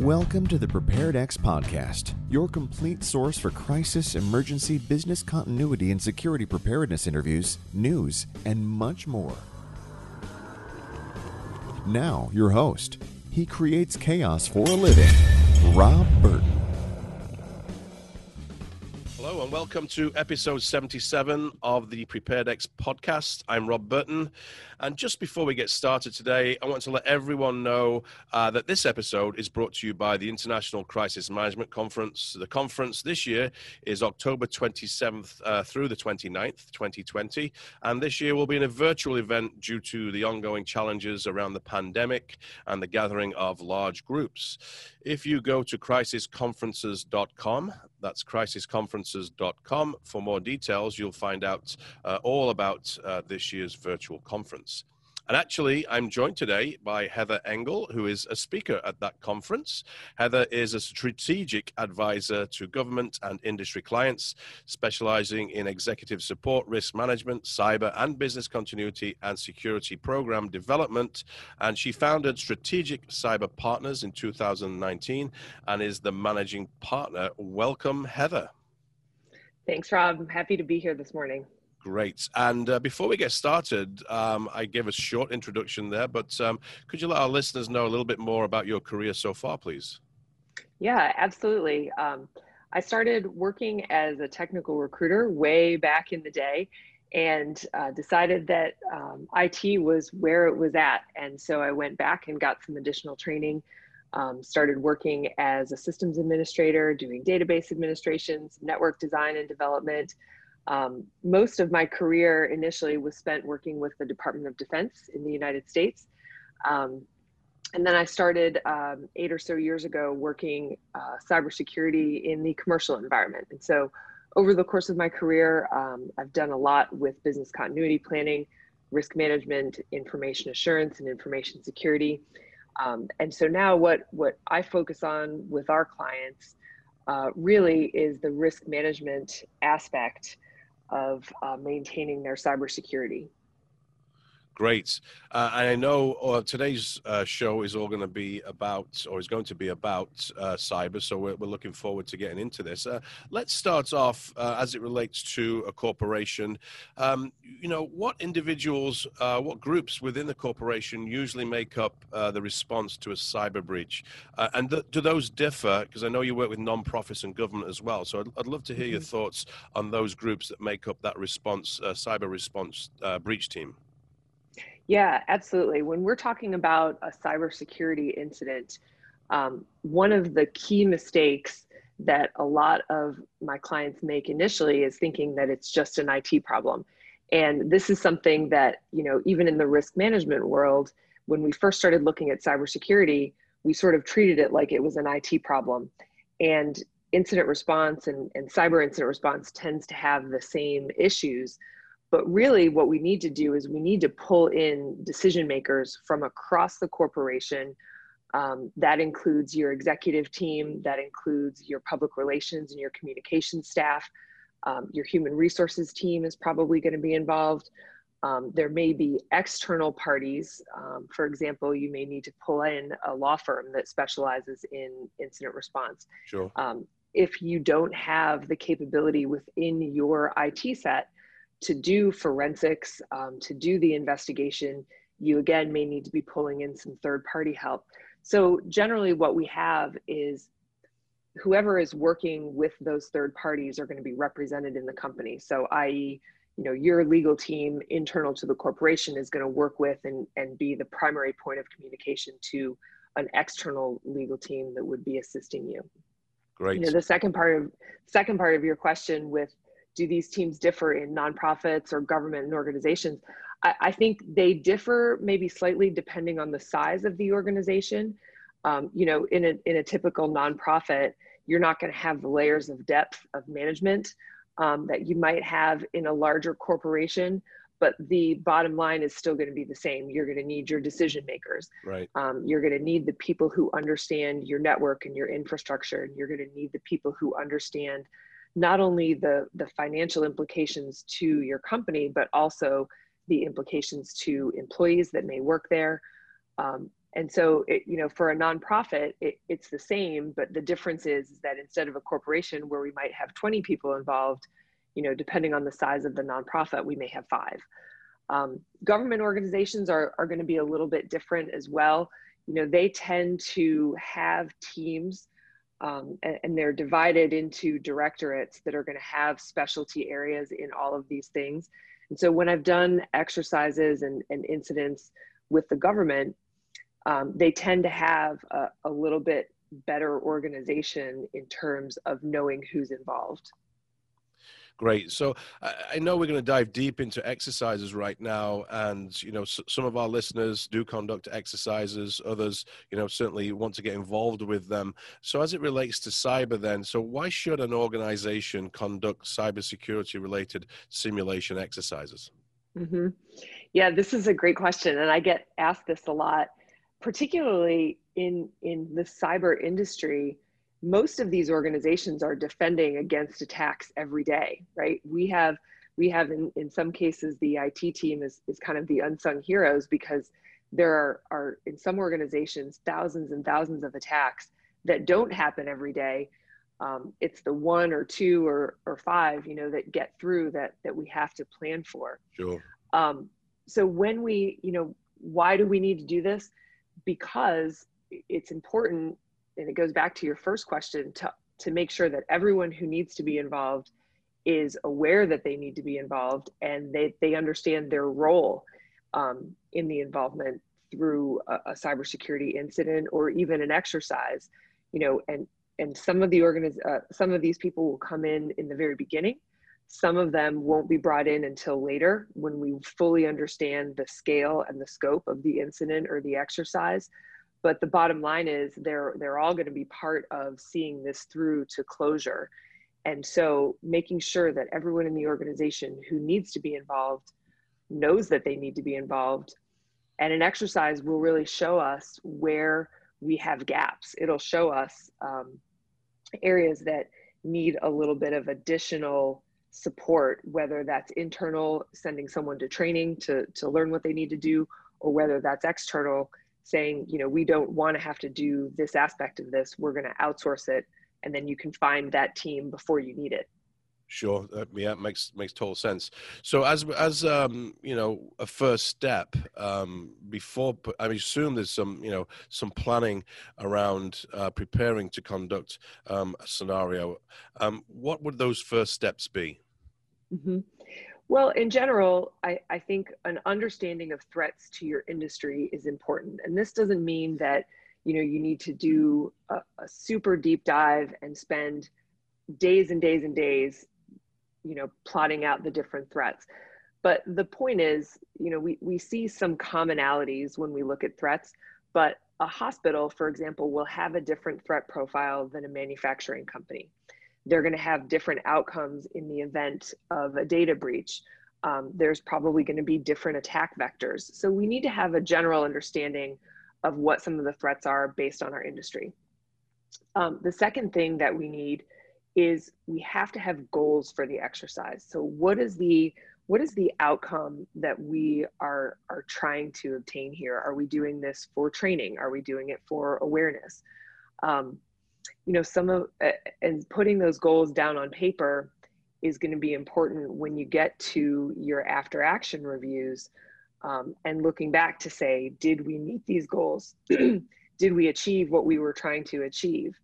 Welcome to the PreparedEx podcast, your complete source for crisis, emergency, business continuity, and security preparedness interviews, news, and much more. Now, your host. He creates chaos for a living, Rob Burton. Welcome to episode 77 of the PreparedEx podcast. I'm Rob Burton. And just before we get started today, I want to let everyone know uh, that this episode is brought to you by the International Crisis Management Conference. The conference this year is October 27th uh, through the 29th, 2020. And this year will be in a virtual event due to the ongoing challenges around the pandemic and the gathering of large groups. If you go to crisisconferences.com, that's crisisconferences.com. For more details, you'll find out uh, all about uh, this year's virtual conference. And actually, I'm joined today by Heather Engel, who is a speaker at that conference. Heather is a strategic advisor to government and industry clients, specializing in executive support, risk management, cyber and business continuity, and security program development. And she founded Strategic Cyber Partners in 2019 and is the managing partner. Welcome, Heather. Thanks, Rob. I'm happy to be here this morning. Great. And uh, before we get started, um, I gave a short introduction there, but um, could you let our listeners know a little bit more about your career so far, please? Yeah, absolutely. Um, I started working as a technical recruiter way back in the day and uh, decided that um, IT was where it was at. And so I went back and got some additional training. Um, started working as a systems administrator, doing database administrations, network design and development, um, most of my career initially was spent working with the Department of Defense in the United States. Um, and then I started um, eight or so years ago working uh, cybersecurity in the commercial environment. And so over the course of my career, um, I've done a lot with business continuity planning, risk management, information assurance, and information security. Um, and so now what, what I focus on with our clients uh, really is the risk management aspect of uh, maintaining their cybersecurity. Great. Uh, and I know uh, today's uh, show is all going to be about, or is going to be about uh, cyber. So we're, we're, looking forward to getting into this. Uh, let's start off uh, as it relates to a corporation. Um, you know, what individuals, what groups within the corporation usually make up the response to a cyber breach? and th- do those differ? Because I know you work with nonprofits and government as well. So I'd, I'd love to hear mm-hmm. your thoughts on those groups that make up that response, cyber response breach team. Yeah, absolutely. When we're talking about a cybersecurity incident, um, one of the key mistakes that a lot of my clients make initially is thinking that it's just an IT problem. And this is something that, you know, even in the risk management world, when we first started looking at cybersecurity, we sort of treated it like it was an IT problem. And incident response and, and cyber incident response tends to have the same issues but really, what we need to do is we need to pull in decision makers from across the corporation. Um, that includes your executive team, that includes your public relations and your communications staff. Um, your human resources team is probably going to be involved. Um, there may be external parties. Um, for example, you may need to pull in a law firm that specializes in incident response. Sure. Um, if you don't have the capability within your IT set, to do forensics, um, to do the investigation, you again may need to be pulling in some third party help. So, generally, what we have is whoever is working with those third parties are going to be represented in the company. So, i.e., you know, your legal team internal to the corporation is going to work with and, and be the primary point of communication to an external legal team that would be assisting you. Great. You know, the second part of second part of your question with do these teams differ in nonprofits or government and organizations? I, I think they differ maybe slightly depending on the size of the organization. Um, you know, in a, in a typical nonprofit, you're not going to have the layers of depth of management um, that you might have in a larger corporation but the bottom line is still going to be the same. You're going to need your decision makers. Right. Um, you're going to need the people who understand your network and your infrastructure, and you're going to need the people who understand not only the, the financial implications to your company, but also the implications to employees that may work there. Um, And so, it, you know, for a nonprofit, it, it's the same, but the difference is, is that instead of a corporation where we might have 20 people involved, you know, depending on the size of the nonprofit, we may have five. Um, government organizations are, are going to be a little bit different as well. You know, they tend to have teams um, and, and, they're divided into directorates that are going to have specialty areas in all of these things. And so when I've done exercises and, and incidents with the government, um, they tend to have a, a little bit better organization in terms of knowing who's involved. Great. So I know we're going to dive deep into exercises right now, and you know some of our listeners do conduct exercises. Others, you know, certainly want to get involved with them. So as it relates to cyber, then, so why should an organization conduct cybersecurity related simulation exercises? Mm-hmm. Yeah, this is a great question, and I get asked this a lot, particularly in in the cyber industry most of these organizations are defending against attacks every day, right? We have we have in, in some cases the IT team is, is kind of the unsung heroes because there are, are in some organizations thousands and thousands of attacks that don't happen every day. Um, it's the one or two or, or five, you know, that get through that that we have to plan for. Sure. Um, so when we, you know, why do we need to do this? Because it's important and it goes back to your first question to to make sure that everyone who needs to be involved is aware that they need to be involved and they, they understand their role um, in the involvement through a, a cybersecurity incident or even an exercise you know and and some of the organiz- uh, some of these people will come in in the very beginning. Some of them won't be brought in until later when we fully understand the scale and the scope of the incident or the exercise but the bottom line is they're they're all going to be part of seeing this through to closure. And so making sure that everyone in the organization who needs to be involved knows that they need to be involved and an exercise will really show us where we have gaps. It'll show us um, areas that need a little bit of additional support whether that's internal sending someone to training to to learn what they need to do or whether that's external saying, you know, we don't want to have to do this aspect of this. We're going to outsource it, and then you can find that team before you need it. Sure. Uh, yeah, makes makes total sense. So, as as um, you know, a first step um, before, I assume there's some you know some planning around uh, preparing to conduct um, a scenario. Um, what would those first steps be? Mm-hmm. Well, in general, I, I think an understanding of threats to your industry is important. And this doesn't mean that, you know, you need to do a, a super deep dive and spend days and days and days, you know, plotting out the different threats. But the point is, you know, we, we see some commonalities when we look at threats, but a hospital, for example, will have a different threat profile than a manufacturing company they're going to have different outcomes in the event of a data breach. Um, there's probably going to be different attack vectors. So we need to have a general understanding of what some of the threats are based on our industry. Um, the second thing that we need is we have to have goals for the exercise. So what is the what is the outcome that we are are trying to obtain here? Are we doing this for training? Are we doing it for awareness? Um, you know some of uh, and putting those goals down on paper is going to be important when you get to your after action reviews um, and looking back to say did we meet these goals? Did we achieve what we were trying to achieve?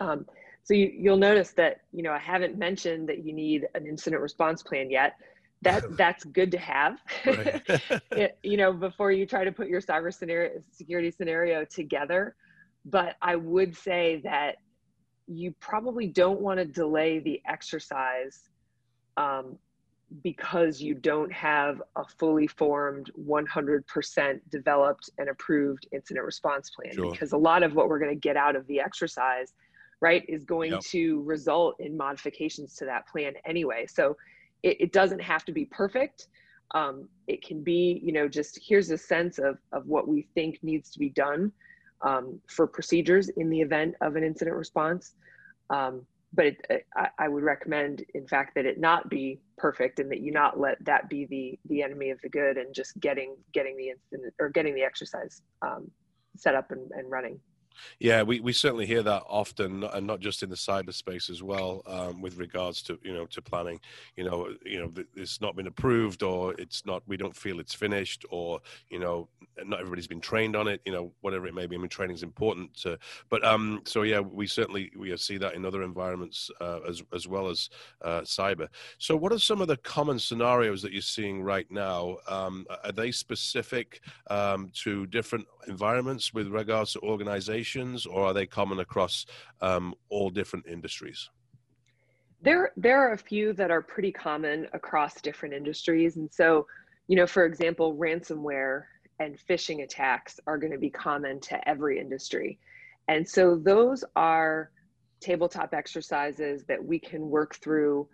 Um, so you, you'll notice that you know i haven't mentioned that you need an incident response plan yet. That that's good to have. You know before you try to put your cyber scenario security scenario together but I would say that you probably don't want to delay the exercise um, because you don't have a fully formed 100% developed and approved incident response plan sure. because a lot of what we're going to get out of the exercise right is going yep. to result in modifications to that plan anyway so it, it doesn't have to be perfect um, it can be you know just here's a sense of, of what we think needs to be done um, for procedures in the event of an incident response. Um, but it, I, I, would recommend, in fact, that it not be perfect and that you not let that be the the enemy of the good and just getting getting the incident or getting the exercise um, set up and, and running. Yeah, we, we certainly hear that often, and not just in the cyberspace as well, um, with regards to you know to planning. You know, you know, it's not been approved, or it's not. We don't feel it's finished, or you know, not everybody's been trained on it. You know, whatever it may be. I mean, training is important. To, but um, so yeah, we certainly we see that in other environments uh, as as well as uh, cyber. So, what are some of the common scenarios that you're seeing right now? Um, are they specific um, to different environments with regards to organizations? Or are they common across um, all different industries? There, there are a few that are pretty common across different industries. And so, you know, for example, ransomware and phishing attacks are going to be common to every industry. And so those are tabletop exercises that we can work through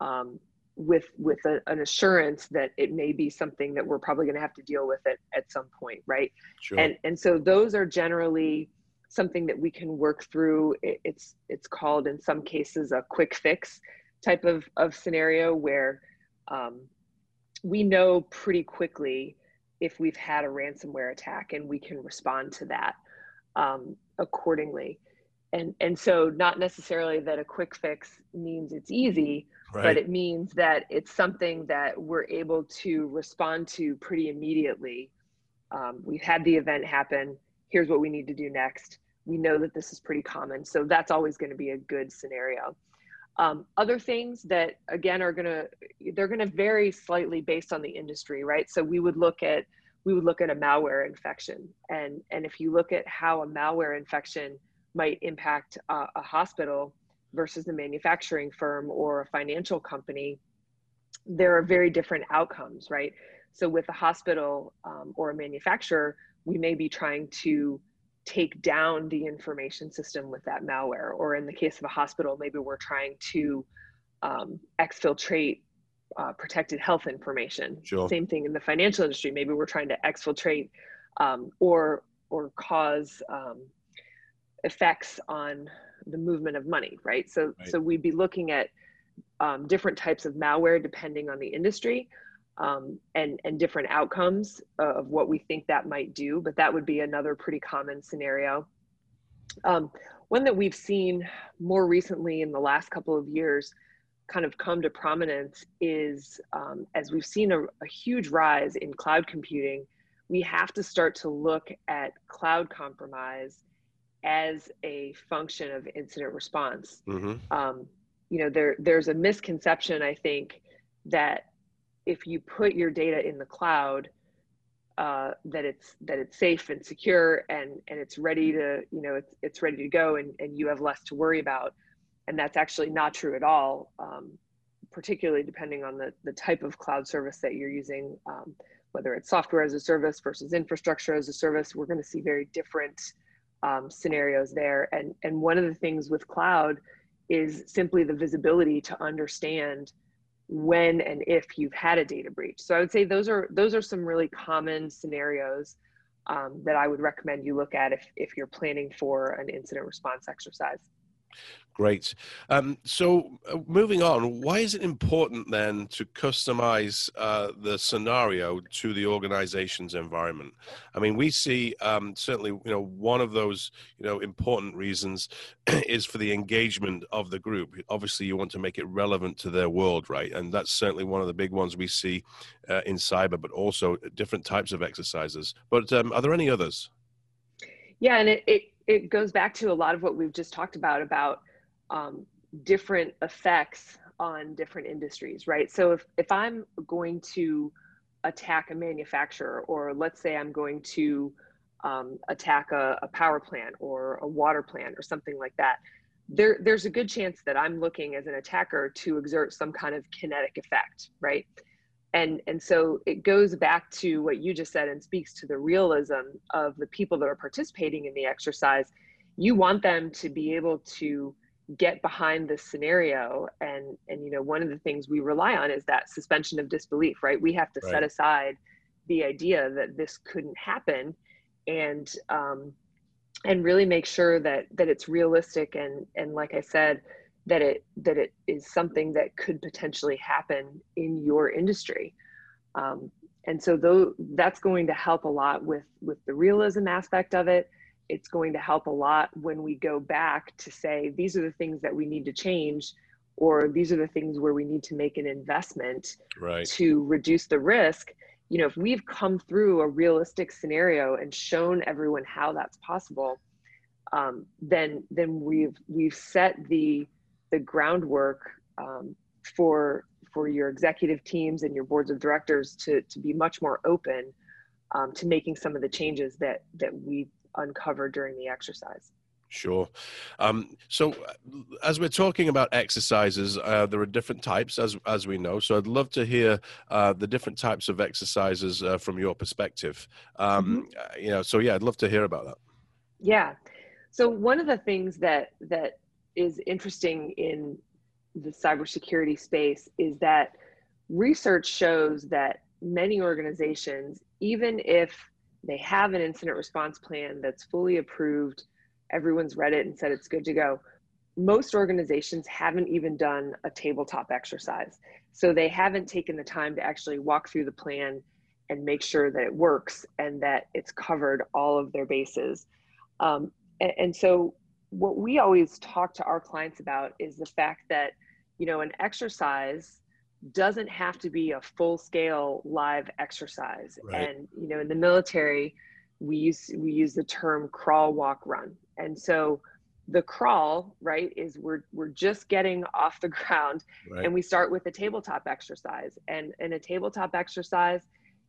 um, with with a, an assurance that it may be something that we're probably going to have to deal with it at some point, right? Sure. And and so those are generally something that we can work through. It's it's called in some cases a quick fix type of, of scenario where um, we know pretty quickly if we've had a ransomware attack and we can respond to that um, accordingly. And, and so not necessarily that a quick fix means it's easy, right. but it means that it's something that we're able to respond to pretty immediately. Um, we've had the event happen here's what we need to do next. We know that this is pretty common. So that's always going to be a good scenario. Um, other things that again are going to they're going to vary slightly based on the industry, right? So we would look at we would look at a malware infection, and and if you look at how a malware infection might impact a, hospital versus a manufacturing firm or a financial company, there are very different outcomes, right? So with a hospital um, or a manufacturer, we may be trying to take down the information system with that malware. Or in the case of a hospital, maybe we're trying to um, exfiltrate uh, protected health information. Sure. Same thing in the financial industry. Maybe we're trying to exfiltrate um, or or cause um, effects on the movement of money, right? So right. so we'd be looking at um, different types of malware depending on the industry um, and and different outcomes of what we think that might do. But that would be another pretty common scenario. Um, one that we've seen more recently in the last couple of years kind of come to prominence is um, as we've seen a, a, huge rise in cloud computing, we have to start to look at cloud compromise as a function of incident response. Mm-hmm. Um, you know, there there's a misconception I think that if you put your data in the cloud, uh, that it's that it's safe and secure and and it's ready to you know it's it's ready to go and and you have less to worry about, and that's actually not true at all. Um, particularly depending on the the type of cloud service that you're using, um, whether it's software as a service versus infrastructure as a service, we're going to see very different um, scenarios there. And and one of the things with cloud is simply the visibility to understand when and if you've had a data breach. So I would say those are those are some really common scenarios um, that I would recommend you look at if if you're planning for an incident response exercise. Great. Um, so, uh, moving on, why is it important then to customize uh, the scenario to the organization's environment? I mean, we see um, certainly, you know, one of those, you know, important reasons is for the engagement of the group. Obviously, you want to make it relevant to their world, right? And that's certainly one of the big ones we see uh, in cyber, but also different types of exercises. But um, are there any others? Yeah, and it, it it goes back to a lot of what we've just talked about about um, different effects on different industries, right? So if, if I'm going to attack a manufacturer, or let's say I'm going to um, attack a, a, power plant or a water plant or something like that, there, there's a good chance that I'm looking as an attacker to exert some kind of kinetic effect, right? And, and so it goes back to what you just said and speaks to the realism of the people that are participating in the exercise. You want them to be able to get behind this scenario and and you know one of the things we rely on is that suspension of disbelief right we have to right. set aside the idea that this couldn't happen and um and really make sure that that it's realistic and and like i said that it that it is something that could potentially happen in your industry. Um, and so though that's going to help a lot with with the realism aspect of it. It's going to help a lot when we go back to say these are the things that we need to change or these are the things where we need to make an investment right. to reduce the risk. You know if we've come through a realistic scenario and shown everyone how that's possible um, then then we've we've set the the groundwork um, for for your executive teams and your boards of directors to to be much more open um, to making some of the changes that that we uncovered during the exercise. Sure. Um, so, as we're talking about exercises, uh, there are different types, as as we know. So, I'd love to hear uh, the different types of exercises uh, from your perspective. Um, mm-hmm. Uh, you know, so yeah, I'd love to hear about that. Yeah. So, one of the things that that is interesting in the cybersecurity space is that research shows that many organizations, even if they have an incident response plan that's fully approved, everyone's read it and said it's good to go. Most organizations haven't even done a tabletop exercise. So they haven't taken the time to actually walk through the plan and make sure that it works and that it's covered all of their bases. Um, and, and so what we always talk to our clients about is the fact that you know an exercise doesn't have to be a full scale live exercise right. and you know in the military we use we use the term crawl walk run and so the crawl right is we're we're just getting off the ground right. and we start with a tabletop exercise and and a tabletop exercise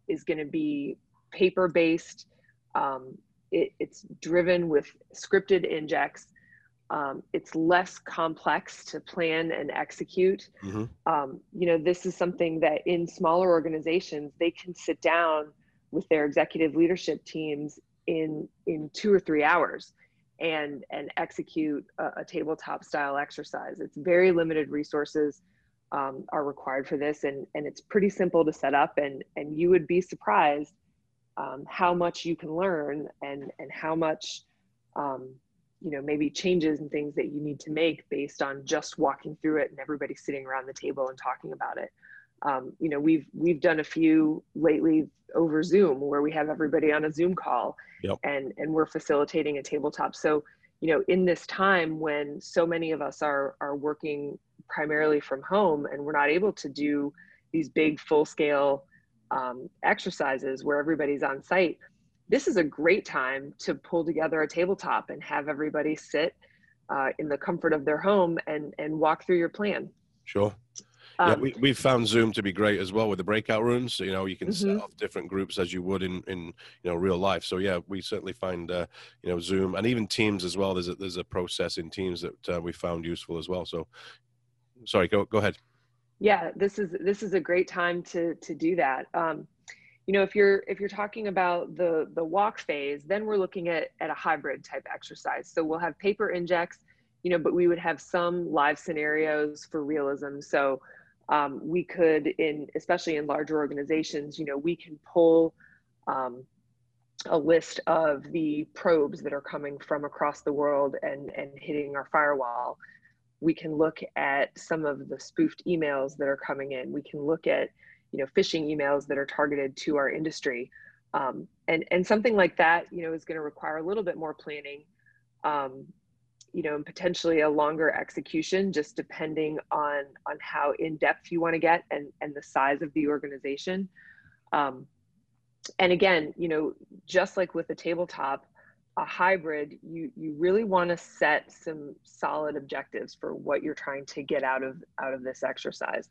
is going to be paper based um, it, it's driven with scripted injects. Um, it's less complex to plan and execute. Mm-hmm. Um, you know, this is something that in smaller organizations they can sit down with their executive leadership teams in in two or three hours and and execute a, a tabletop style exercise. It's very limited resources um, are required for this, and and it's pretty simple to set up. And and you would be surprised um, how much you can learn and and how much um, you know maybe changes and things that you need to make based on just walking through it and everybody sitting around the table and talking about it um, you know we've we've done a few lately over zoom where we have everybody on a zoom call yep. and and we're facilitating a tabletop so you know in this time when so many of us are are working primarily from home and we're not able to do these big full scale um, exercises where everybody's on site, this is a great time to pull together a tabletop and have everybody sit uh, in the comfort of their home and and walk through your plan. Sure. Um, yeah, we, we've found Zoom to be great as well with the breakout rooms. You know, you can mm-hmm. set off different groups as you would in, in you know real life. So yeah, we certainly find uh, you know Zoom and even Teams as well. There's a, there's a process in Teams that uh, we found useful as well. So, sorry, go go ahead yeah this is this is a great time to to do that um, you know if you're if you're talking about the the walk phase then we're looking at at a hybrid type exercise. So we'll have paper injects you know but we would have some live scenarios for realism. So um, we could in especially in larger organizations you know we can pull um, a list of the probes that are coming from across the world and and hitting our firewall. We can look at some of the spoofed emails that are coming in. We can look at, you know, phishing emails that are targeted to our industry. Um, and, and something like that, you know, is going to require a little bit more planning, um, you know, and potentially a longer execution, just depending on, on how in depth you want to get and, and the size of the organization. Um, and again, you know, just like with the tabletop, a hybrid, you you really want to set some solid objectives for what you're trying to get out of out of this exercise.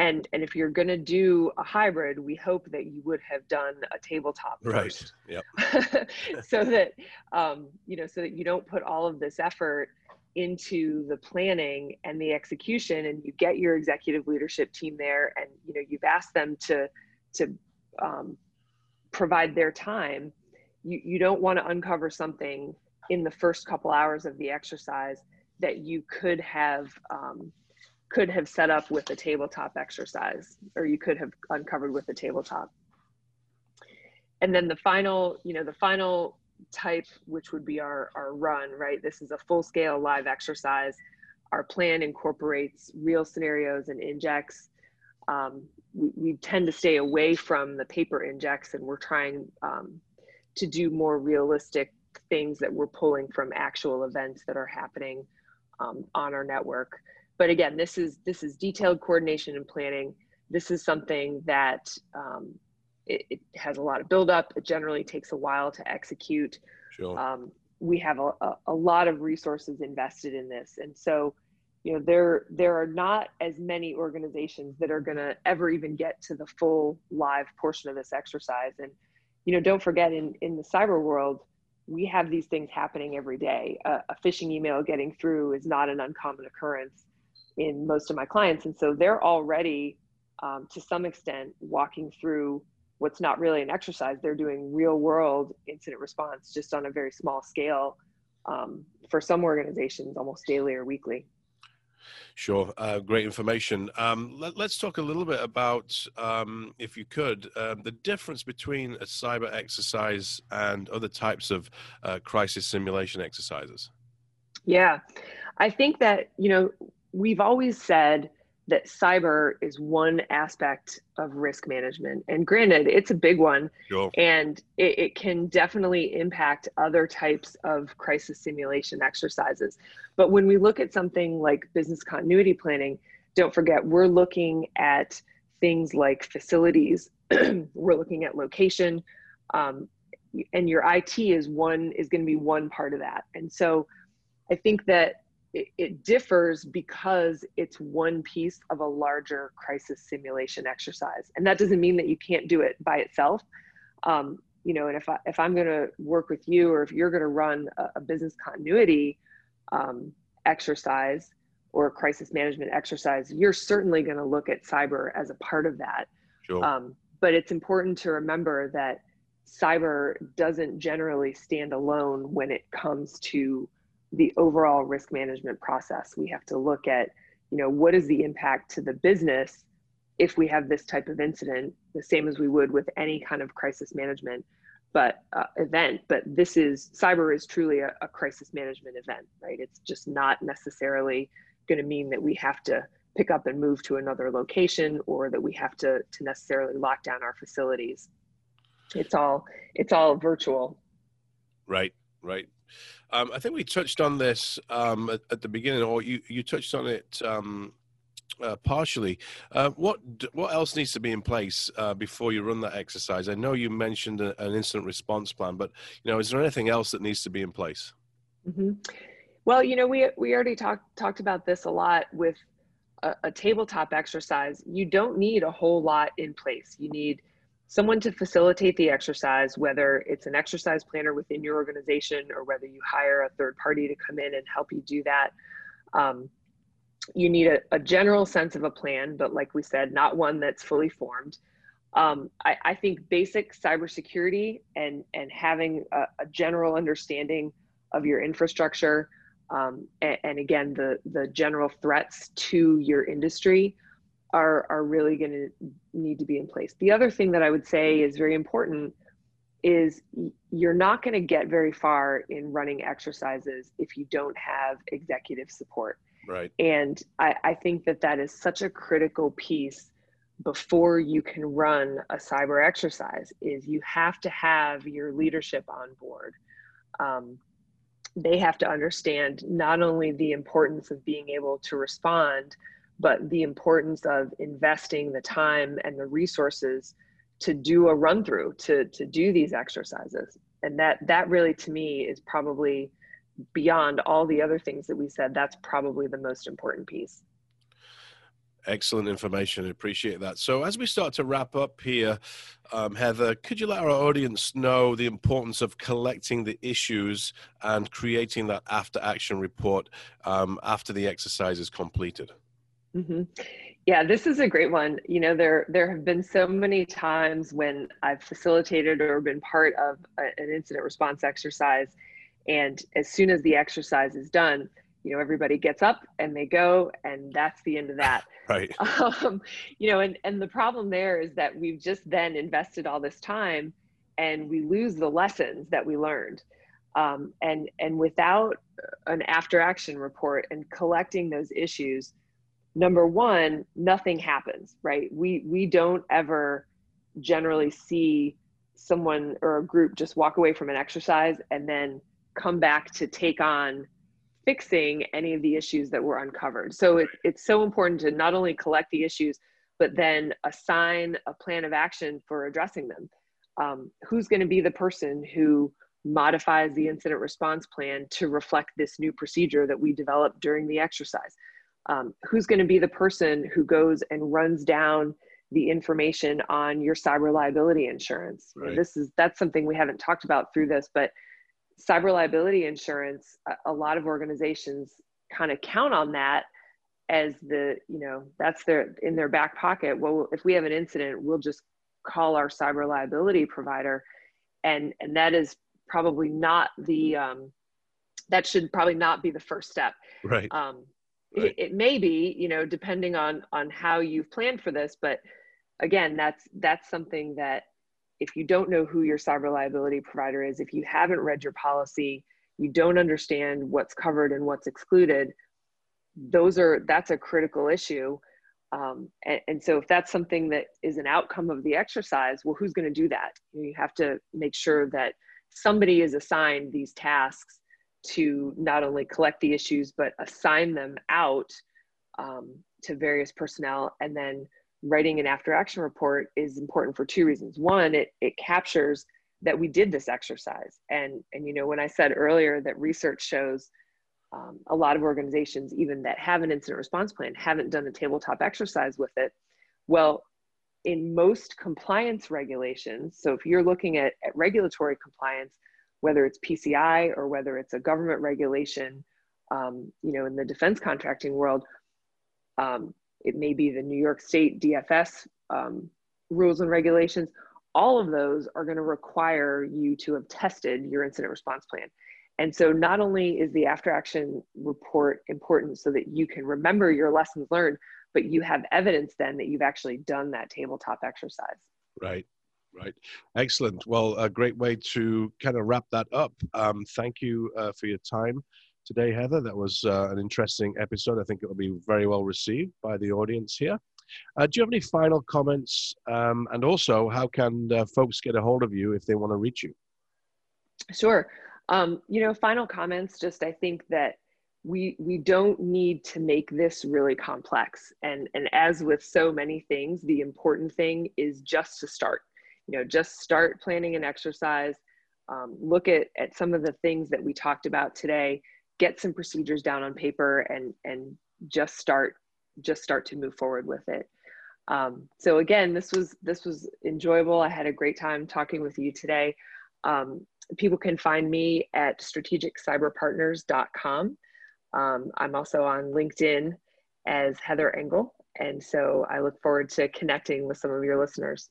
And and if you're going to do a hybrid, we hope that you would have done a tabletop right. first. Yep. so that um, you know, so that you don't put all of this effort into the planning and the execution, and you get your executive leadership team there, and you know, you've asked them to to um, provide their time you, you don't want to uncover something in the first couple hours of the exercise that you could have um, could have set up with a tabletop exercise or you could have uncovered with a tabletop and then the final you know the final type which would be our our run right this is a full scale live exercise our plan incorporates real scenarios and injects. Um, we, we, tend to stay away from the paper injects, and we're trying um, to do more realistic things that we're pulling from actual events that are happening um, on our network. But again, this is this is detailed coordination and planning. This is something that um, it, it, has a lot of buildup. It generally takes a while to execute. Sure. Um, we have a, a, a, lot of resources invested in this, and so you know there there are not as many organizations that are going to ever even get to the full live portion of this exercise. And you know, don't forget in in the cyber world, we have these things happening every day. a phishing email getting through is not an uncommon occurrence in most of my clients, and so they're already um, to some extent walking through what's not really an exercise. They're doing real world incident response just on a very small scale. Um, for some organizations, almost daily or weekly. Sure, uh, great information. Um, let, us talk a little bit about, um, if you could, uh, the difference between a cyber exercise and other types of uh, crisis simulation exercises. Yeah, I think that, you know, we've always said that cyber is one aspect of risk management. And granted, it's a big one. Sure. And it, it, can definitely impact other types of crisis simulation exercises. But when we look at something like business continuity planning, don't forget, we're looking at things like facilities, we're looking at location. Um, and your IT is one is going to be one part of that. And so I think that it, it, differs because it's one piece of a larger crisis simulation exercise. And that doesn't mean that you can't do it by itself. Um, you know and if, I, if i'm going to work with you or if you're going to run a, a, business continuity um, exercise or a crisis management exercise you're certainly going to look at cyber as a part of that. Sure. um, but it's important to remember that cyber doesn't generally stand alone when it comes to the overall risk management process. We have to look at, you know, what is the impact to the business if we have this type of incident, the same as we would with any kind of crisis management but uh, event. But this is cyber is truly a, a crisis management event right? It's just not necessarily going to mean that we have to pick up and move to another location or that we have to to necessarily lock down our facilities. It's all it's all virtual. Right right um, I think we touched on this um, at, at, the beginning, or you, you touched on it um, uh, partially. Uh, what what else needs to be in place uh, before you run that exercise? I know you mentioned a, an incident response plan, but you know, is there anything else that needs to be in place? Mm-hmm. Well, you know, we we already talked talked about this a lot with a, a tabletop exercise. You don't need a whole lot in place. You need someone to facilitate the exercise, whether it's an exercise planner within your organization or whether you hire a third party to come in and help you do that. Um, you need a, a, general sense of a plan, but like we said, not one that's fully formed. Um, I, I, think basic cybersecurity and and having a, a general understanding of your infrastructure, um, and, and, again the the general threats to your industry are are really going to need to be in place. The other thing that I would say is very important is you're not going to get very far in running exercises if you don't have executive support. Right. And I, I think that that is such a critical piece before you can run a cyber exercise is you have to have your leadership on board. Um, they have to understand not only the importance of being able to respond, but the importance of investing the time and the resources to do a run through to to do these exercises and that that really to me is probably beyond all the other things that we said that's probably the most important piece Excellent information. I appreciate that. So, as we start to wrap up here, um, Heather, could you let our audience know the importance of collecting the issues and creating that after action report um, after the exercise is completed? Mm-hmm. Yeah, this is a great one. You know, there there have been so many times when I've facilitated or been part of a, an incident response exercise, and as soon as the exercise is done, you know, everybody gets up and they go, and that's the end of that. right. Um, you know, and and the problem there is that we've just then invested all this time, and we lose the lessons that we learned. Um, and and without an after action report and collecting those issues, number one, nothing happens, right? We we don't ever generally see someone or a group just walk away from an exercise and then come back to take on fixing any of the issues that were uncovered. So it, it's so important to not only collect the issues, but then assign a plan of action for addressing them. Um, who's going to be the person who modifies the incident response plan to reflect this new procedure that we developed during the exercise? Um, who's going to be the person who goes and runs down the information on your cyber liability insurance? Right. This is that's something we haven't talked about through this, but cyber liability insurance, a, a lot of organizations kind of count on that as the you know that's their in their back pocket well if we have an incident we'll just call our cyber liability provider and and that is probably not the um, that should probably not be the first step right, um, right. It, may be you know depending on on how you've planned for this but again that's that's something that if you don't know who your cyber liability provider is if you haven't read your policy you don't understand what's covered and what's excluded those are that's a critical issue um, and, and, so if that's something that is an outcome of the exercise well who's going to do that you have to make sure that somebody is assigned these tasks to not only collect the issues but assign them out um, to various personnel and then writing an after action report is important for two reasons one it, it captures that we did this exercise and and you know when i said earlier that research shows um, a lot of organizations, even that have an incident response plan, haven't done a tabletop exercise with it. Well, in most compliance regulations, so if you're looking at, at regulatory compliance, whether it's PCI or whether it's a government regulation, um, you know, in the defense contracting world, um, it may be the New York State DFS um, rules and regulations. All of those are going to require you to have tested your incident response plan. And so not only is the after action report important so that you can remember your lessons learned, but you have evidence then that you've actually done that tabletop exercise. Right. Right. Excellent. Well, a great way to kind of wrap that up. Um, thank you uh, for your time today, Heather. That was uh, an interesting episode. I think it will be very well received by the audience here. Uh, do you have any final comments? Um, and also, how can uh, folks get a hold of you if they want to reach you? Sure. Um, you know, final comments. Just I think that we we don't need to make this really complex. And and as with so many things, the important thing is just to start. You know, just start planning an exercise. Um, look at at some of the things that we talked about today. Get some procedures down on paper and and just start just start to move forward with it. Um, so again, this was this was enjoyable. I had a great time talking with you today. Um, people can find me at strategiccyberpartners.com. Um, I'm also on LinkedIn as Heather Engel. And so I look forward to connecting with some of your listeners.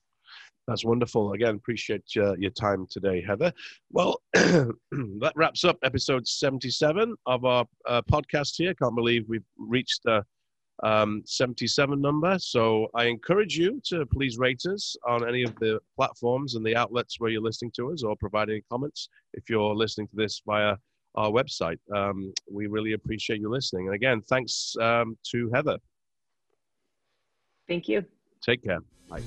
That's wonderful. Again, appreciate uh, your time today, Heather. Well, that wraps up episode 77 of our uh, podcast here. Can't believe we've reached the um, 77 number. So I encourage you to please rate us on any of the platforms and the outlets where you're listening to us or provide any comments if you're listening to this via our website. Um, we really appreciate you listening. And again, thanks um, to Heather. Thank you. Take care. Bye.